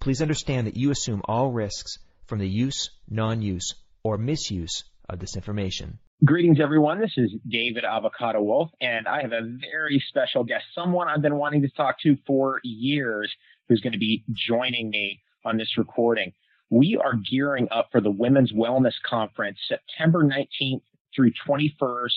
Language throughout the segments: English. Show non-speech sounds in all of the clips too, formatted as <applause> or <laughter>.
Please understand that you assume all risks from the use, non-use, or misuse of this information. Greetings, everyone. This is David Avocado Wolfe, and I have a very special guest, someone I've been wanting to talk to for years, who's going to be joining me on this recording. We are gearing up for the Women's Wellness Conference, September 19th through 21st,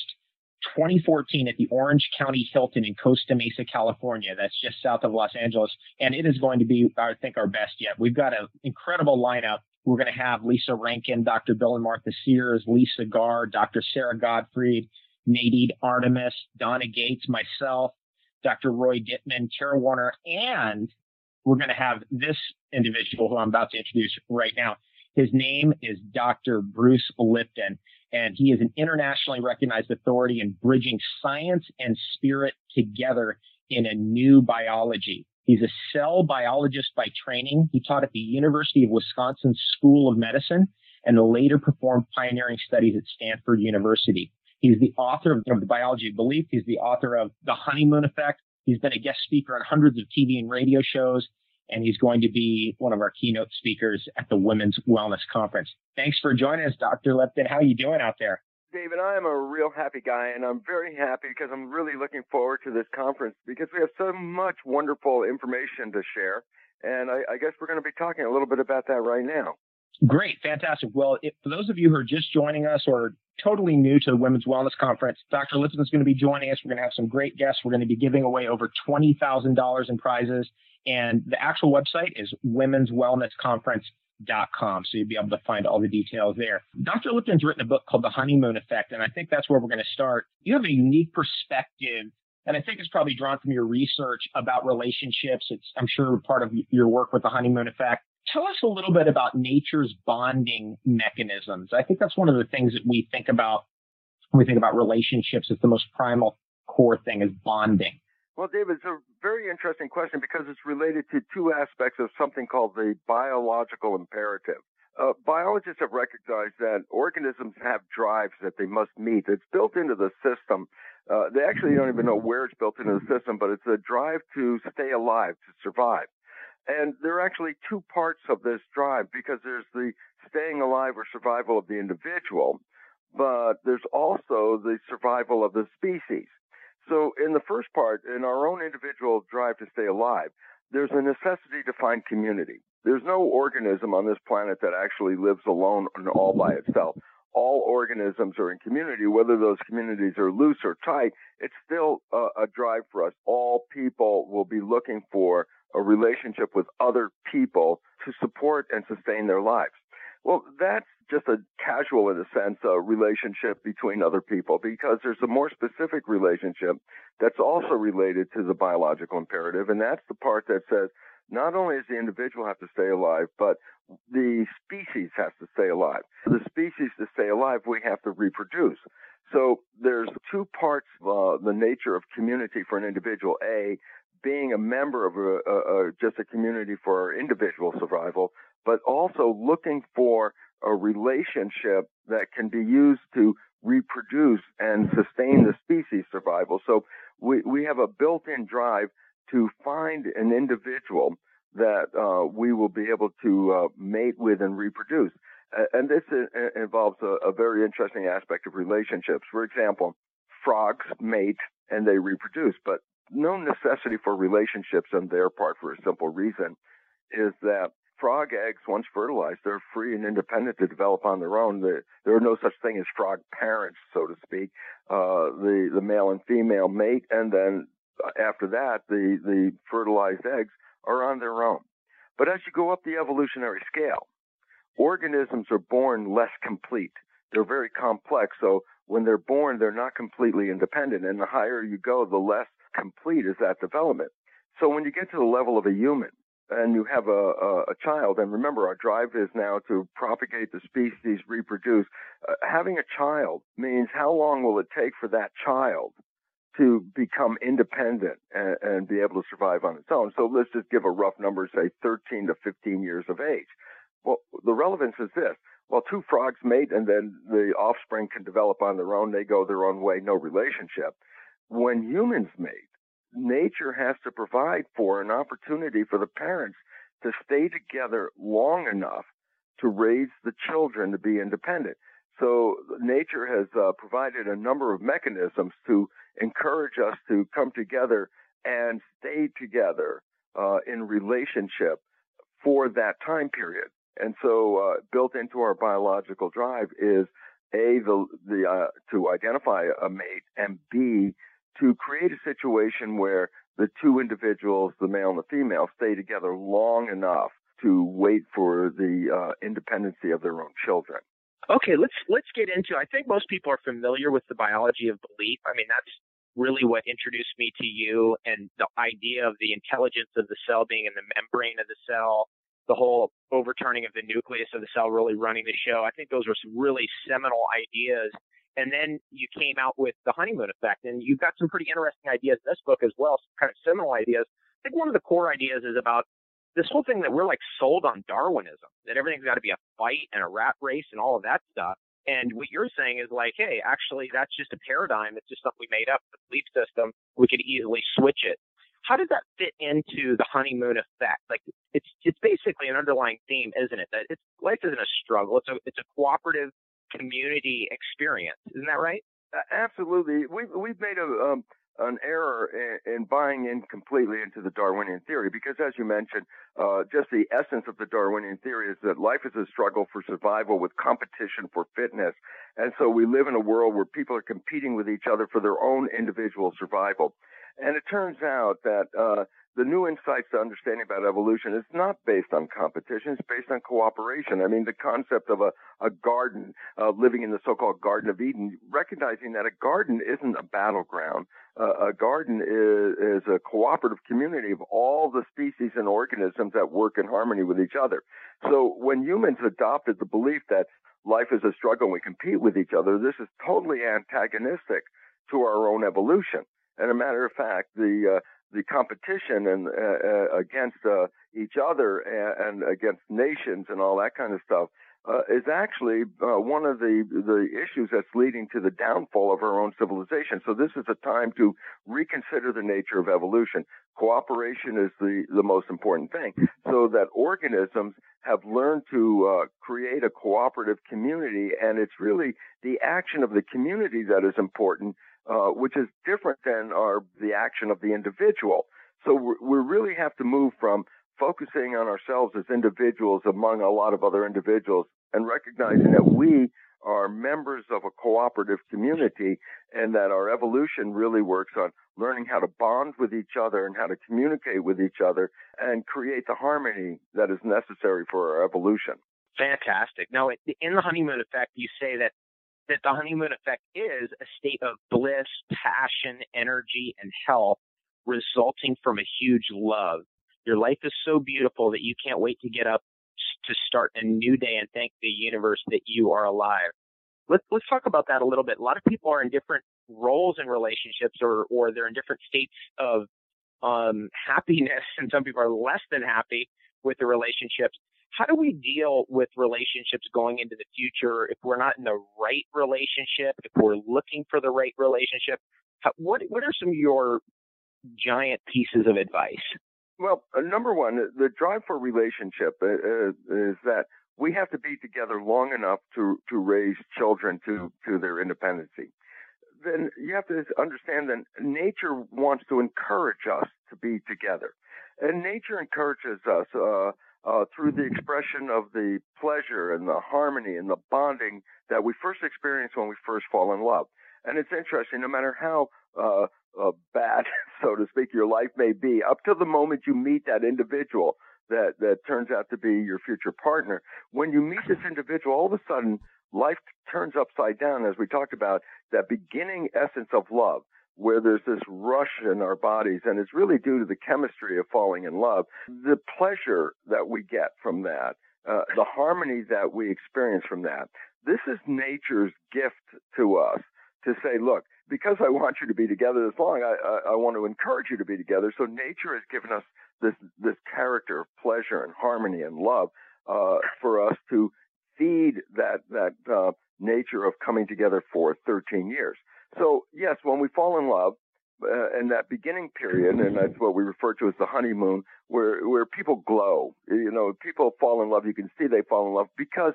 2014 at the Orange County Hilton in Costa Mesa, California. That's just south of Los Angeles. And it is going to be, I think, our best yet. We've got an incredible lineup. We're going to have Lissa Rankin, Dr. Bill and Martha Sears, Lisa Garr, Dr. Sara Gottfried, Nadine Artemis, Donna Gates, myself, Dr. Roy Dittman, Tara Warner, and we're going to have this individual who I'm about to introduce right now. His name is Dr. Bruce Lipton, and he is an internationally recognized authority in bridging science and spirit together in a new biology. He's a cell biologist by training. He taught at the University of Wisconsin School of Medicine and later performed pioneering studies at Stanford University. He's the author of the biology of belief. He's the author of the honeymoon effect. He's been a guest speaker on hundreds of TV and radio shows, and he's going to be one of our keynote speakers at the Women's Wellness Conference. Thanks for joining us, Dr. Lipton. How are you doing out there? David, I am a real happy guy, and I'm very happy because I'm really looking forward to this conference because we have so much wonderful information to share. And I, I guess we're going to be talking a little bit about that right now. Great, fantastic. Well, if, for those of you who are just joining us or totally new to the Women's Wellness Conference, Dr. Lipton is going to be joining us. We're going to have some great guests. We're going to be giving away over $20,000 in prizes. And the actual website is womenswellnessconference.com. So you'll be able to find all the details there. Dr. Lipton's written a book called The Honeymoon Effect, and I think that's where we're going to start. You have a unique perspective and I think it's probably drawn from your research about relationships. It's, I'm sure, part of your work with the honeymoon effect. Tell us a little bit about nature's bonding mechanisms. I think that's one of the things that we think about when we think about relationships. It's the most primal core thing is bonding. Well, David, it's a very interesting question because it's related to two aspects of something called the biological imperative. Uh, biologists have recognized that organisms have drives that they must meet. It's built into the system. Uh, they actually don't even know where it's built into the system, but it's a drive to stay alive, to survive. And there are actually two parts of this drive because there's the staying alive or survival of the individual, but there's also the survival of the species. So in the first part, in our own individual drive to stay alive, there's a necessity to find community. There's no organism on this planet that actually lives alone and all by itself. All organisms are in community, whether those communities are loose or tight, it's still a, a drive for us. All people will be looking for a relationship with other people to support and sustain their lives. Well, that's just a casual, in a sense, a relationship between other people because there's a more specific relationship that's also related to the biological imperative. And that's the part that says not only does the individual have to stay alive, but the species has to stay alive. For the species to stay alive, we have to reproduce. So there's two parts of uh, the nature of community for an individual. A, being a member of a, a, a, just a community for individual survival, but also looking for a relationship that can be used to reproduce and sustain the species survival. So we, we have a built-in drive to find an individual that uh, we will be able to uh, mate with and reproduce. and this involves a, a very interesting aspect of relationships. For example, frogs mate and they reproduce, but no necessity for relationships on their part for a simple reason is that frog eggs, once fertilized, they're free and independent to develop on their own. There, are no such thing as frog parents, so to speak. Uh, the, the male and female mate, and then after that, the, the fertilized eggs are on their own. But as you go up the evolutionary scale, organisms are born less complete. They're very complex. So when they're born, they're not completely independent. And the higher you go, the less complete is that development. So when you get to the level of a human, and you have a, a, a, child, and remember, our drive is now to propagate the species, reproduce. Uh, having a child means how long will it take for that child to become independent and, and be able to survive on its own? So let's just give a rough number, say 13 to 15 years of age. Well, the relevance is this. Well, two frogs mate and then the offspring can develop on their own. They go their own way, no relationship. When humans mate, nature has to provide for an opportunity for the parents to stay together long enough to raise the children to be independent. So nature has uh, provided a number of mechanisms to encourage us to come together and stay together uh, in relationship for that time period. And so, uh, built into our biological drive is a the the uh, to identify a mate, and b to create a situation where the two individuals, the male and the female, stay together long enough to wait for the uh, independency of their own children. Okay, let's let's get into. I think most people are familiar with the biology of belief. I mean, that's really what introduced me to you and the idea of the intelligence of the cell being in the membrane of the cell, the whole overturning of the nucleus of the cell really running the show. I think those were some really seminal ideas and then you came out with the honeymoon effect, and you've got some pretty interesting ideas in this book as well, some kind of similar ideas. I think one of the core ideas is about this whole thing that we're like sold on Darwinism, that everything's got to be a fight and a rat race and all of that stuff. And what you're saying is like, hey, actually, that's just a paradigm. It's just something we made up, the belief system. We could easily switch it. How does that fit into the honeymoon effect? Like, it's it's basically an underlying theme, isn't it? That it's life isn't a struggle. It's a it's a cooperative community experience. Isn't that right? Absolutely. We've we've made a um, an error in, in, buying in completely into the Darwinian theory because, as you mentioned, uh, just the essence of the Darwinian theory is that life is a struggle for survival with competition for fitness, and so we live in a world where people are competing with each other for their own individual survival. And it turns out that uh, the new insights to understanding about evolution is not based on competition. It's based on cooperation. I mean, the concept of a, a garden, uh, living in the so-called Garden of Eden, recognizing that a garden isn't a battleground. Uh, a garden is, is a cooperative community of all the species and organisms that work in harmony with each other. So when humans adopted the belief that life is a struggle and we compete with each other, this is totally antagonistic to our own evolution. And a matter of fact, the uh, the competition and uh, uh, against uh, each other and, and, against nations and all that kind of stuff uh, is actually uh, one of the the issues that's leading to the downfall of our own civilization. So this is a time to reconsider the nature of evolution. Cooperation is the the most important thing, so that organisms have learned to create a cooperative community, and it's really the action of the community that is important uh, which is different than our the action of the individual. So we really have to move from focusing on ourselves as individuals among a lot of other individuals and recognizing that we are members of a cooperative community and that our evolution really works on learning how to bond with each other and how to communicate with each other and create the harmony that is necessary for our evolution. Fantastic. Now, in the honeymoon effect, you say that that the honeymoon effect is a state of bliss, passion, energy, and health resulting from a huge love. Your life is so beautiful that you can't wait to get up to start a new day and thank the universe that you are alive. Let's let's talk about that a little bit. A lot of people are in different roles in relationships or or they're in different states of um, happiness <laughs> and some people are less than happy with the relationships how do we deal with relationships going into the future if we're not in the right relationship, if we're looking for the right relationship? How, what what are some of your giant pieces of advice? Well, uh, number one, the drive for relationship uh, uh, is that we have to be together long enough to to raise children to to their independency. Then you have to understand that nature wants to encourage us to be together, and nature encourages us. Uh, uh, through the expression of the pleasure and the harmony and the bonding that we first experience when we first fall in love. And it's interesting, no matter how uh, uh, bad, <laughs> so to speak, your life may be, up to the moment you meet that individual that that turns out to be your future partner, when you meet this individual, all of a sudden life turns upside down, as we talked about that beginning essence of love where there's this rush in our bodies, and it's really due to the chemistry of falling in love. The pleasure that we get from that, uh, the harmony that we experience from that, this is nature's gift to us to say, look, because I want you to be together this long, I, I, I want to encourage you to be together. So nature has given us this this character of pleasure and harmony and love uh, for us to feed that that uh, nature of coming together for 13 years. So yes, when we fall in love, uh, in that beginning period, and that's what we refer to as the honeymoon, where where people glow. You know, people fall in love. You can see they fall in love because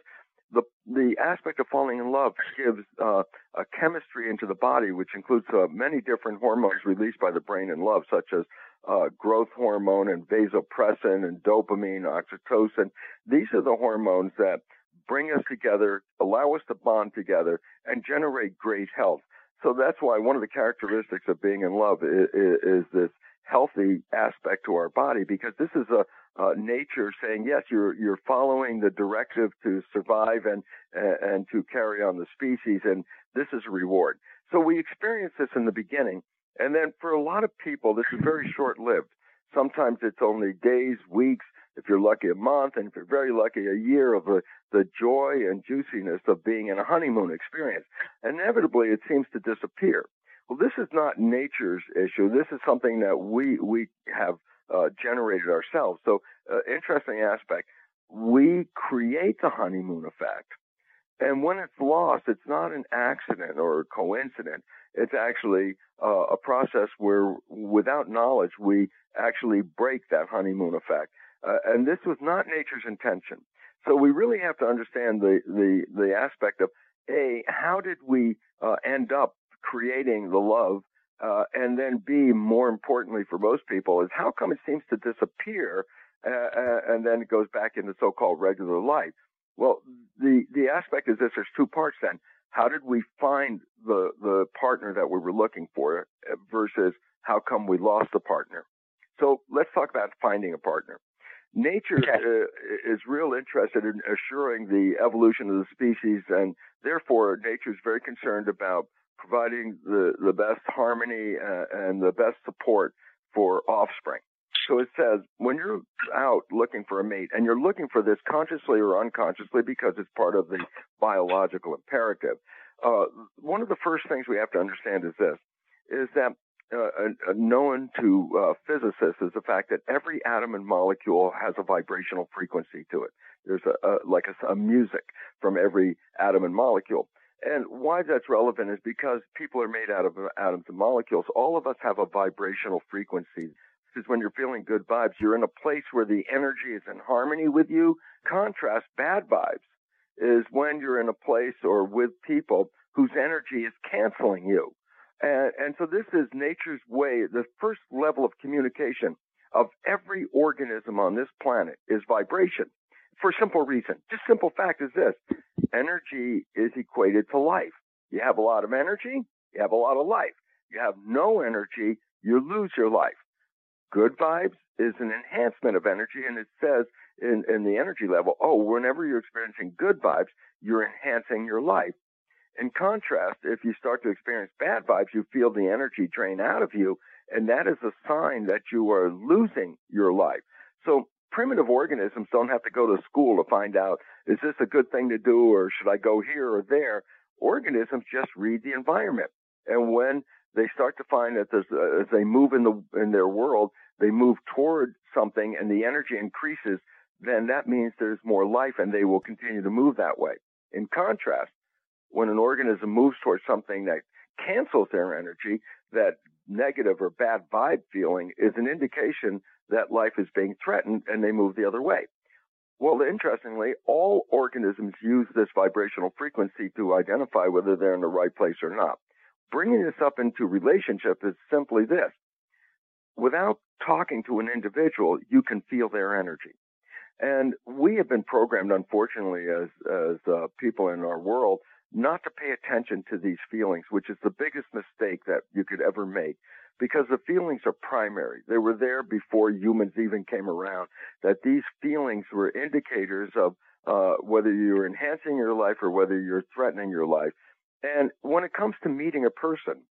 the the aspect of falling in love gives uh, a chemistry into the body, which includes uh, many different hormones released by the brain in love, such as uh, growth hormone and vasopressin and dopamine, oxytocin. These are the hormones that bring us together, allow us to bond together, and generate great health. So that's why one of the characteristics of being in love is, is this healthy aspect to our body because this is a, a, nature saying yes you're you're following the directive to survive and and to carry on the species and this is a reward. So we experience this in the beginning and then for a lot of people this is very short lived sometimes it's only days weeks if you're lucky, a month, and if you're very lucky, a year of the, the joy and juiciness of being in a honeymoon experience. Inevitably, it seems to disappear. Well, this is not nature's issue. This is something that we we have uh, generated ourselves. So, uh, interesting aspect. We create the honeymoon effect, and when it's lost, it's not an accident or a coincidence. It's actually uh, a process where, without knowledge, we actually break that honeymoon effect. Uh, and this was not nature's intention. So we really have to understand the, the, the aspect of, A, how did we uh, end up creating the love? Uh, and then B, more importantly for most people, is how come it seems to disappear uh, uh, and then it goes back into so-called regular life? Well, the, the aspect is this, there's two parts then. How did we find the, the partner that we were looking for uh, versus how come we lost the partner? So let's talk about finding a partner. Nature okay. uh, is real interested in assuring the evolution of the species, and therefore nature is very concerned about providing the, the best harmony uh, and the best support for offspring. So it says when you're out looking for a mate, and you're looking for this consciously or unconsciously because it's part of the biological imperative, uh, one of the first things we have to understand is this: is that uh, known to uh, physicists is the fact that every atom and molecule has a vibrational frequency to it. There's a, a like a, a, music from every atom and molecule. And why that's relevant is because people are made out of atoms and molecules. All of us have a vibrational frequency. Because when you're feeling good vibes, you're in a place where the energy is in harmony with you. Contrast bad vibes is when you're in a place or with people whose energy is canceling you. And, and so this is nature's way, the first level of communication of every organism on this planet is vibration for a simple reason. Just simple fact is this. Energy is equated to life. You have a lot of energy, you have a lot of life. You have no energy, you lose your life. Good vibes is an enhancement of energy and it says in, in the energy level, oh, whenever you're experiencing good vibes, you're enhancing your life. In contrast, if you start to experience bad vibes, you feel the energy drain out of you, and that is a sign that you are losing your life. So primitive organisms don't have to go to school to find out, is this a good thing to do or should I go here or there? Organisms just read the environment. And when they start to find that uh, as they move in the, in their world, they move toward something and the energy increases, then that means there's more life and they will continue to move that way. In contrast, when an organism moves towards something that cancels their energy, that negative or bad vibe feeling is an indication that life is being threatened and they move the other way. Well, interestingly, all organisms use this vibrational frequency to identify whether they're in the right place or not. Bringing this up into relationship is simply this. Without talking to an individual, you can feel their energy. And we have been programmed, unfortunately, as, as uh, people in our world not to pay attention to these feelings, which is the biggest mistake that you could ever make because the feelings are primary. They were there before humans even came around, that these feelings were indicators of uh, whether you're enhancing your life or whether you're threatening your life. And when it comes to meeting a person,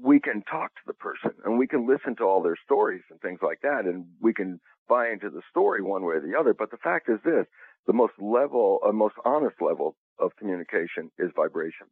we can talk to the person and we can listen to all their stories and things like that and we can buy into the story one way or the other. But the fact is this, the most level, uh, most honest level of communication is vibration.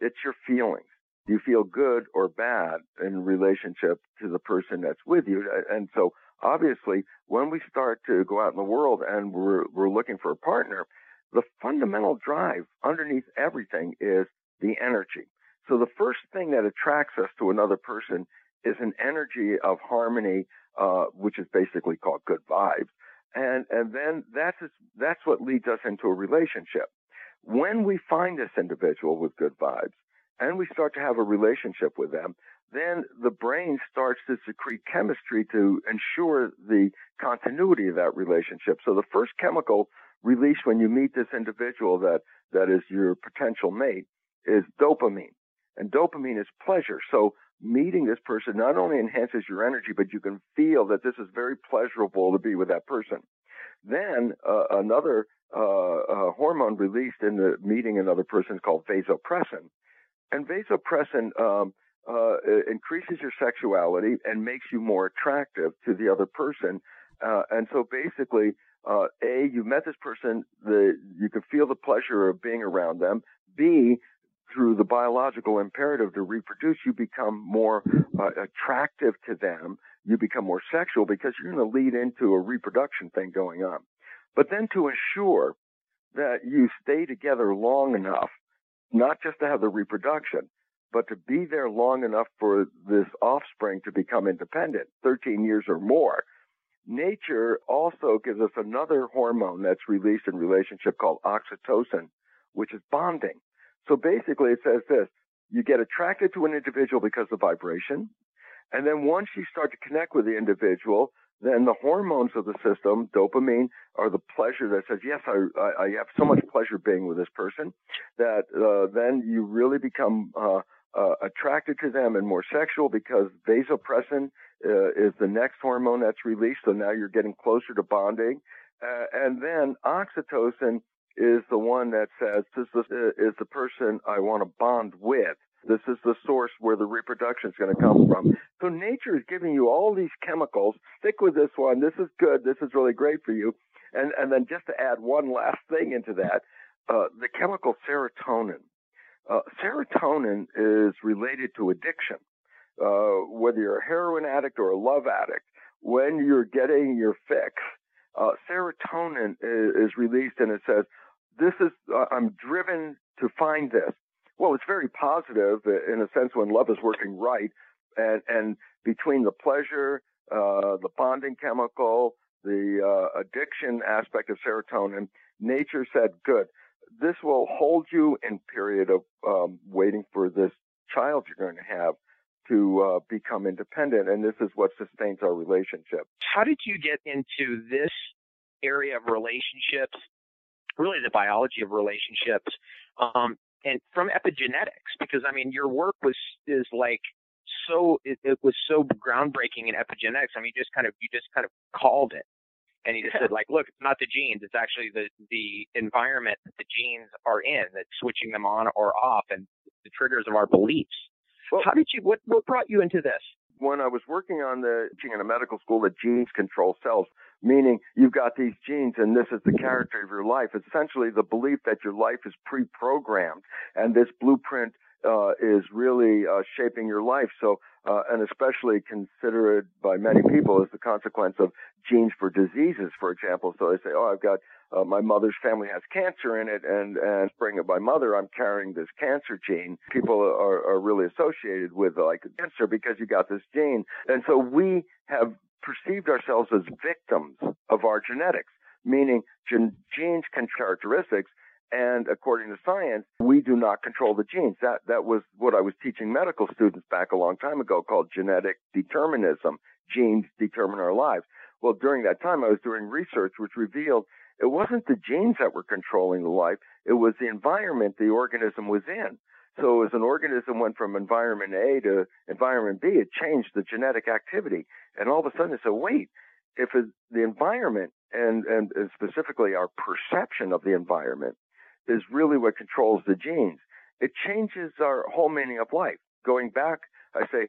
It's your feelings. Do you feel good or bad in relationship to the person that's with you. And so obviously when we start to go out in the world and we're, we're looking for a partner, the fundamental drive underneath everything is the energy. So the first thing that attracts us to another person is an energy of harmony, uh, which is basically called good vibes. And, and then that's, that's what leads us into a relationship. When we find this individual with good vibes and we start to have a relationship with them, then the brain starts to secrete chemistry to ensure the continuity of that relationship. So the first chemical released when you meet this individual that, that is your potential mate is dopamine. And dopamine is pleasure. So meeting this person not only enhances your energy, but you can feel that this is very pleasurable to be with that person. Then uh, another uh, uh, hormone released in the meeting another person is called vasopressin. And vasopressin um, uh, increases your sexuality and makes you more attractive to the other person. Uh, and so basically, uh, A, you met this person, the, you can feel the pleasure of being around them. B, through the biological imperative to reproduce, you become more uh, attractive to them. You become more sexual because you're going to lead into a reproduction thing going on. But then to ensure that you stay together long enough, not just to have the reproduction, but to be there long enough for this offspring to become independent, 13 years or more. Nature also gives us another hormone that's released in relationship called oxytocin, which is bonding. So basically it says this, you get attracted to an individual because of vibration. And then once you start to connect with the individual, then the hormones of the system, dopamine, are the pleasure that says, yes, I, I have so much pleasure being with this person that uh, then you really become uh, uh, attracted to them and more sexual because vasopressin uh, is the next hormone that's released. So now you're getting closer to bonding. Uh, and then oxytocin is the one that says this is the person I want to bond with. This is the source where the reproduction is going to come from. So nature is giving you all these chemicals. Stick with this one. This is good. This is really great for you. And and then just to add one last thing into that, uh, the chemical serotonin. Uh, serotonin is related to addiction. Uh, whether you're a heroin addict or a love addict, when you're getting your fix, uh, serotonin is, is, released and it says, this is, uh, I'm driven to find this. Well, it's very positive in a sense when love is working right and, and between the pleasure, uh, the bonding chemical, the uh, addiction aspect of serotonin, nature said, good. This will hold you in period of um, waiting for this child you're going to have to uh, become independent, and this is what sustains our relationship. How did you get into this area of relationships really the biology of relationships, um, and from epigenetics, because I mean, your work was is like so it, it, was so groundbreaking in epigenetics. I mean, you just kind of you just kind of called it, and you just said like, look, it's not the genes, it's actually the the environment that the genes are in that's switching them on or off, and the triggers of our beliefs. Well, How did you? What what brought you into this? When I was working on the teaching in a medical school that genes control cells, meaning you've got these genes and this is the character of your life. Essentially, the belief that your life is pre-programmed and this blueprint uh, is really uh, shaping your life. So, uh, and especially considered by many people as the consequence of genes for diseases, for example. So they say, oh, I've got uh, my mother's family has cancer in it, and and bring it by mother, I'm carrying this cancer gene. People are, are really associated with like cancer because you got this gene, and so we have perceived ourselves as victims of our genetics, meaning gen- genes can characteristics, and according to science, we do not control the genes. That that was what I was teaching medical students back a long time ago, called genetic determinism. Genes determine our lives. Well, during that time, I was doing research which revealed it wasn't the genes that were controlling the life; it was the environment the organism was in. So as an organism went from environment A to environment B, it changed the genetic activity. And all of a sudden it said, wait, if it, the environment and, and, specifically our perception of the environment is really what controls the genes, it changes our whole meaning of life. Going back I say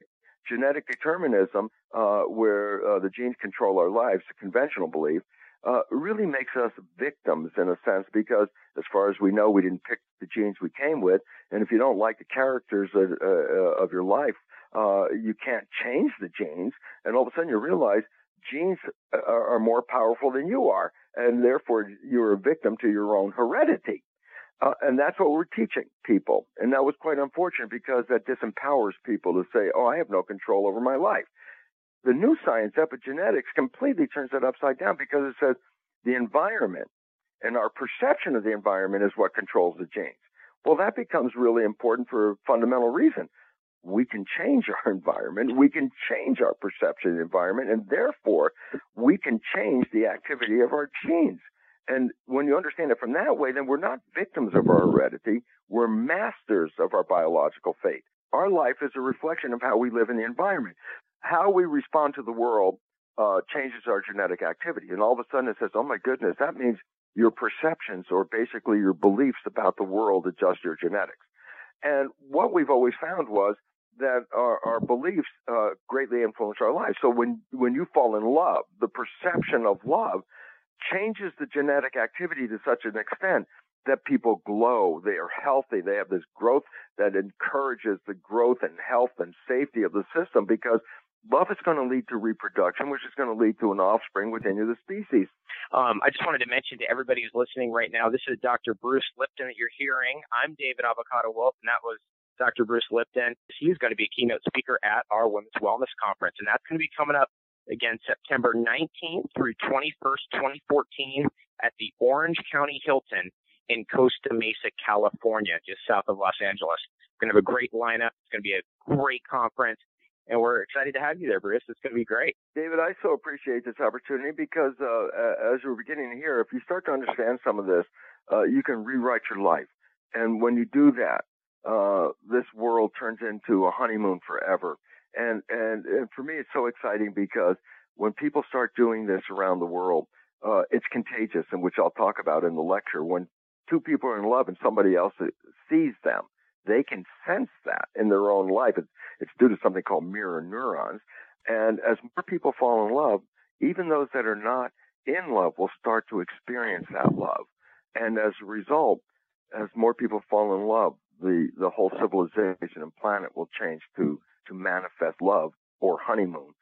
genetic determinism, uh, where uh, the genes control our lives, the conventional belief, uh, really makes us victims in a sense because, as far as we know, we didn't pick the genes we came with, and if you don't like the characters of, uh, of your life, uh, you can't change the genes, and all of a sudden you realize genes are, are more powerful than you are, and therefore you're a victim to your own heredity. Uh, and that's what we're teaching people. And that was quite unfortunate because that disempowers people to say, oh, I have no control over my life. The new science, epigenetics, completely turns that upside down because it says the environment and our perception of the environment is what controls the genes. Well, that becomes really important for a fundamental reason. We can change our <laughs> environment. We can change our perception of the environment and therefore we can change the activity of our genes. And when you understand it from that way, then we're not victims of our heredity. We're masters of our biological fate. Our life is a reflection of how we live in the environment. How we respond to the world uh, changes our genetic activity. And all of a sudden it says, oh my goodness, that means your perceptions or basically your beliefs about the world adjust your genetics. And what we've always found was that our, our beliefs uh, greatly influence our lives. So when when you fall in love, the perception of love changes the genetic activity to such an extent that people glow. They are healthy. They have this growth that encourages the growth and health and safety of the system because love is going to lead to reproduction, which is going to lead to an offspring within the species. Um, I just wanted to mention to everybody who's listening right now, this is Dr. Bruce Lipton that you're hearing. I'm David Avocado Wolfe, and that was Dr. Bruce Lipton. He's going to be a keynote speaker at our Women's Wellness Conference, and that's going to be coming up again September 19th through 21st, 2014 at the Orange County Hilton in Costa Mesa, California, just south of Los Angeles. We're going to have a great lineup. It's going to be a great conference. And we're excited to have you there, Bruce. It's going to be great. David, I so appreciate this opportunity because uh, as we're beginning to hear, if you start to understand some of this, uh, you can rewrite your life. And when you do that, uh, this world turns into a honeymoon forever. And, and, and for me, it's so exciting because when people start doing this around the world, uh, it's contagious, and which I'll talk about in the lecture. When two people are in love and somebody else sees them, they can sense that in their own life. It's, it's due to something called mirror neurons. And as more people fall in love, even those that are not in love will start to experience that love. And as a result, as more people fall in love, the, the whole civilization and planet will change to to manifest love or honeymoon.